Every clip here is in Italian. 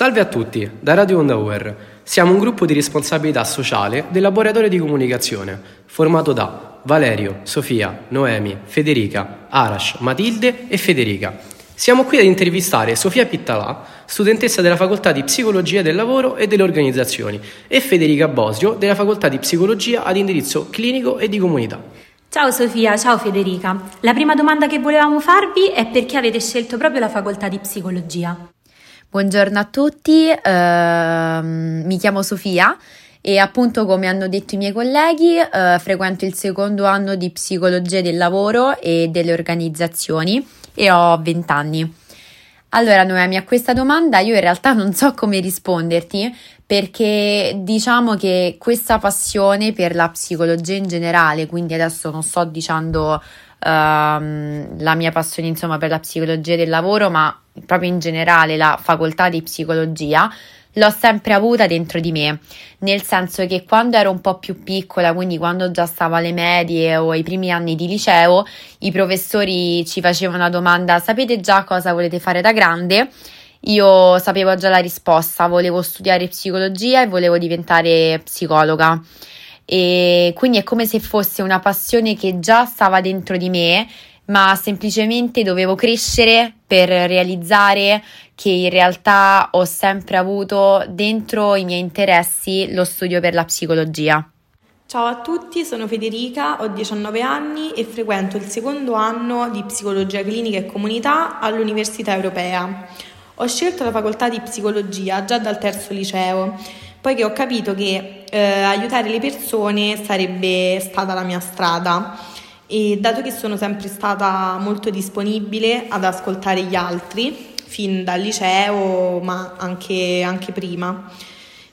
Salve a tutti, da Radio Onda UR. Siamo un gruppo di responsabilità sociale del laboratorio di comunicazione, formato da Valerio, Sofia, Noemi, Federica, Arash, Matilde e Federica. Siamo qui ad intervistare Sofia Pittalà, studentessa della Facoltà di Psicologia del Lavoro e delle Organizzazioni, e Federica Bosio, della Facoltà di Psicologia ad indirizzo clinico e di comunità. Ciao Sofia, ciao Federica. La prima domanda che volevamo farvi è perché avete scelto proprio la Facoltà di Psicologia? Buongiorno a tutti, uh, mi chiamo Sofia e appunto come hanno detto i miei colleghi uh, frequento il secondo anno di psicologia del lavoro e delle organizzazioni e ho 20 anni. Allora Noemi, a questa domanda io in realtà non so come risponderti perché diciamo che questa passione per la psicologia in generale, quindi adesso non sto dicendo la mia passione insomma per la psicologia del lavoro, ma proprio in generale la facoltà di psicologia, l'ho sempre avuta dentro di me, nel senso che quando ero un po' più piccola, quindi quando già stavo alle medie o ai primi anni di liceo, i professori ci facevano la domanda sapete già cosa volete fare da grande? Io sapevo già la risposta, volevo studiare psicologia e volevo diventare psicologa e quindi è come se fosse una passione che già stava dentro di me, ma semplicemente dovevo crescere per realizzare che in realtà ho sempre avuto dentro i miei interessi lo studio per la psicologia. Ciao a tutti, sono Federica, ho 19 anni e frequento il secondo anno di psicologia clinica e comunità all'Università Europea. Ho scelto la facoltà di psicologia già dal terzo liceo poiché ho capito che eh, aiutare le persone sarebbe stata la mia strada e dato che sono sempre stata molto disponibile ad ascoltare gli altri, fin dal liceo ma anche, anche prima.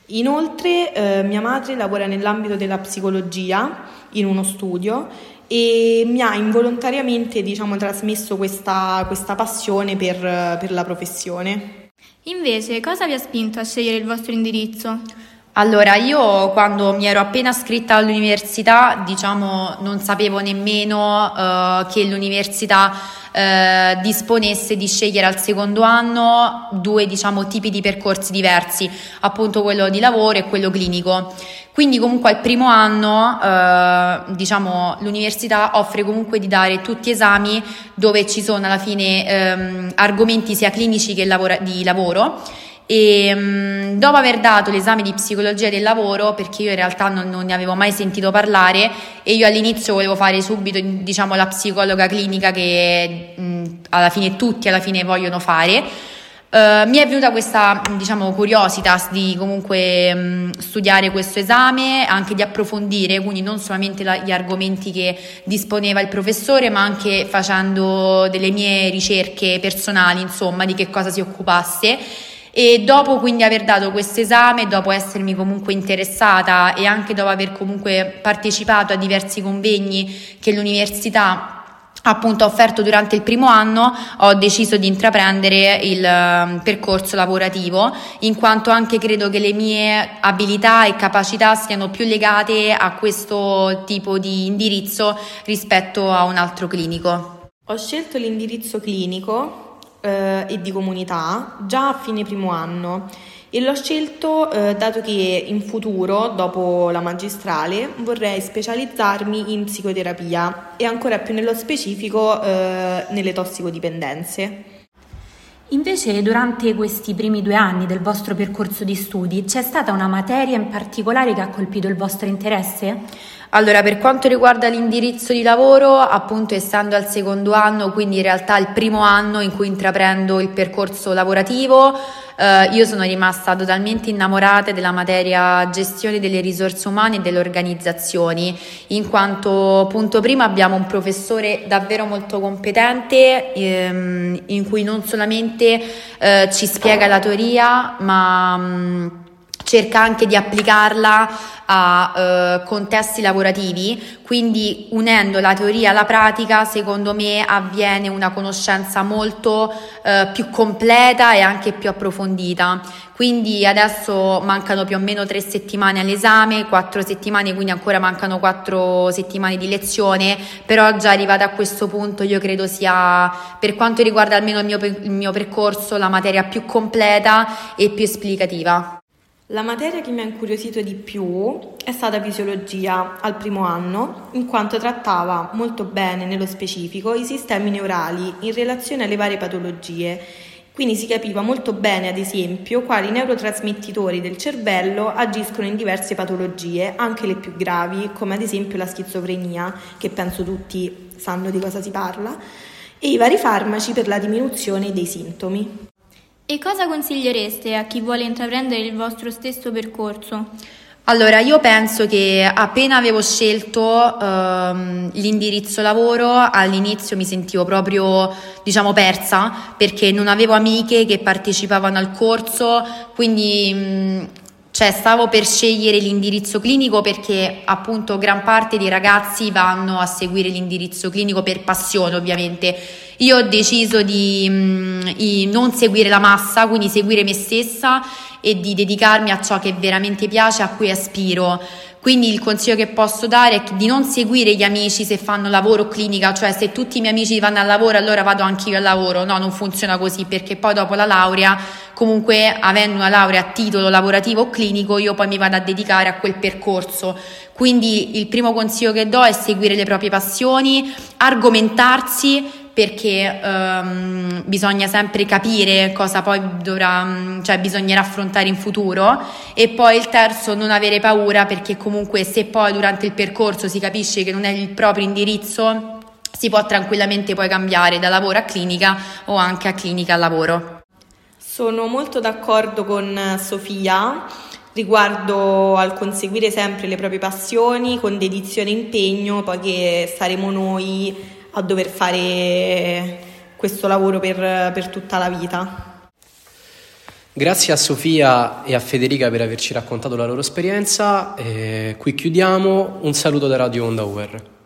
Inoltre eh, mia madre lavora nell'ambito della psicologia in uno studio e mi ha involontariamente diciamo, trasmesso questa, questa passione per, per la professione. Invece, cosa vi ha spinto a scegliere il vostro indirizzo? Allora, io quando mi ero appena iscritta all'università, diciamo, non sapevo nemmeno uh, che l'università uh, disponesse di scegliere al secondo anno due, diciamo, tipi di percorsi diversi, appunto quello di lavoro e quello clinico. Quindi comunque al primo anno, uh, diciamo, l'università offre comunque di dare tutti esami dove ci sono alla fine um, argomenti sia clinici che lavora- di lavoro e um, dopo aver dato l'esame di psicologia del lavoro, perché io in realtà non, non, ne avevo mai sentito parlare e io all'inizio volevo fare subito diciamo, la psicologa clinica che um, alla fine tutti alla fine vogliono fare, uh, mi è venuta questa diciamo, curiosità di comunque um, studiare questo esame, anche di approfondire, quindi non solamente la, gli argomenti che disponeva il professore, ma anche facendo delle mie ricerche personali, insomma, di che cosa si occupasse e dopo quindi aver dato questo esame, dopo essermi comunque interessata e anche dopo aver comunque partecipato a diversi convegni che l'università appunto offerto durante il primo anno ho deciso di intraprendere il um, percorso lavorativo in quanto anche credo che le mie abilità e capacità siano più legate a questo tipo di indirizzo rispetto a un altro clinico. Ho scelto l'indirizzo clinico eh, e di comunità già a fine primo anno e l'ho scelto eh, dato che in futuro, dopo la magistrale, vorrei specializzarmi in psicoterapia e ancora più nello specifico eh, nelle tossicodipendenze. Invece durante questi primi due anni del vostro percorso di studi c'è stata una materia in particolare che ha colpito il vostro interesse? Allora, per quanto riguarda l'indirizzo di lavoro, appunto essendo al secondo anno, quindi in realtà il primo anno in cui intraprendo il percorso lavorativo, eh, io sono rimasta totalmente innamorata della materia gestione delle risorse umane e delle organizzazioni, in quanto punto prima abbiamo un professore davvero molto competente, ehm, in cui non solamente eh, ci spiega la teoria, ma... Mh, mm, cerca anche di applicarla a eh, contesti lavorativi, quindi unendo la teoria alla pratica, secondo me avviene una conoscenza molto eh, più completa e anche più approfondita. Quindi adesso mancano più o meno tre settimane all'esame, quattro settimane, quindi ancora mancano quattro settimane di lezione, però già arrivata a questo punto io credo sia, per quanto riguarda almeno il mio, il mio percorso, la materia più completa e più esplicativa. La materia che mi ha incuriosito di più è stata fisiologia al primo anno, in quanto trattava molto bene nello specifico i sistemi neurali in relazione alle varie patologie. Quindi si capiva molto bene, ad esempio, quali neurotrasmettitori del cervello agiscono in diverse patologie, anche le più gravi, come ad esempio la schizofrenia, che penso tutti sanno di cosa si parla, e i vari farmaci per la diminuzione dei sintomi. E cosa consigliereste a chi vuole intraprendere il vostro stesso percorso? Allora, io penso che appena avevo scelto ehm, l'indirizzo lavoro, all'inizio mi sentivo proprio, diciamo, persa perché non avevo amiche che partecipavano al corso, quindi mh, cioè stavo per scegliere l'indirizzo clinico perché appunto gran parte dei ragazzi vanno a seguire l'indirizzo clinico per passione, ovviamente io ho deciso di, mm, di non seguire la massa, quindi seguire me stessa e di dedicarmi a ciò che veramente piace, a cui aspiro. Quindi il consiglio che posso dare è di non seguire gli amici se fanno lavoro o clinica, cioè se tutti i miei amici vanno al lavoro allora vado anch'io al lavoro, no, non funziona così perché poi dopo la laurea, comunque avendo una laurea a titolo lavorativo o clinico, io poi mi vado a dedicare a quel percorso. Quindi il primo consiglio che do è seguire le proprie passioni, argomentarsi perché um, bisogna sempre capire cosa poi dovrà, cioè bisognerà affrontare in futuro e poi il terzo non avere paura perché comunque se poi durante il percorso si capisce che non è il proprio indirizzo si può tranquillamente poi cambiare da lavoro a clinica o anche a clinica a lavoro. Sono molto d'accordo con Sofia riguardo al conseguire sempre le proprie passioni con dedizione e impegno, poiché saremo noi a dover fare questo lavoro per, per tutta la vita. Grazie a Sofia e a Federica per averci raccontato la loro esperienza. Eh, qui chiudiamo. Un saluto da Radio Onda UR.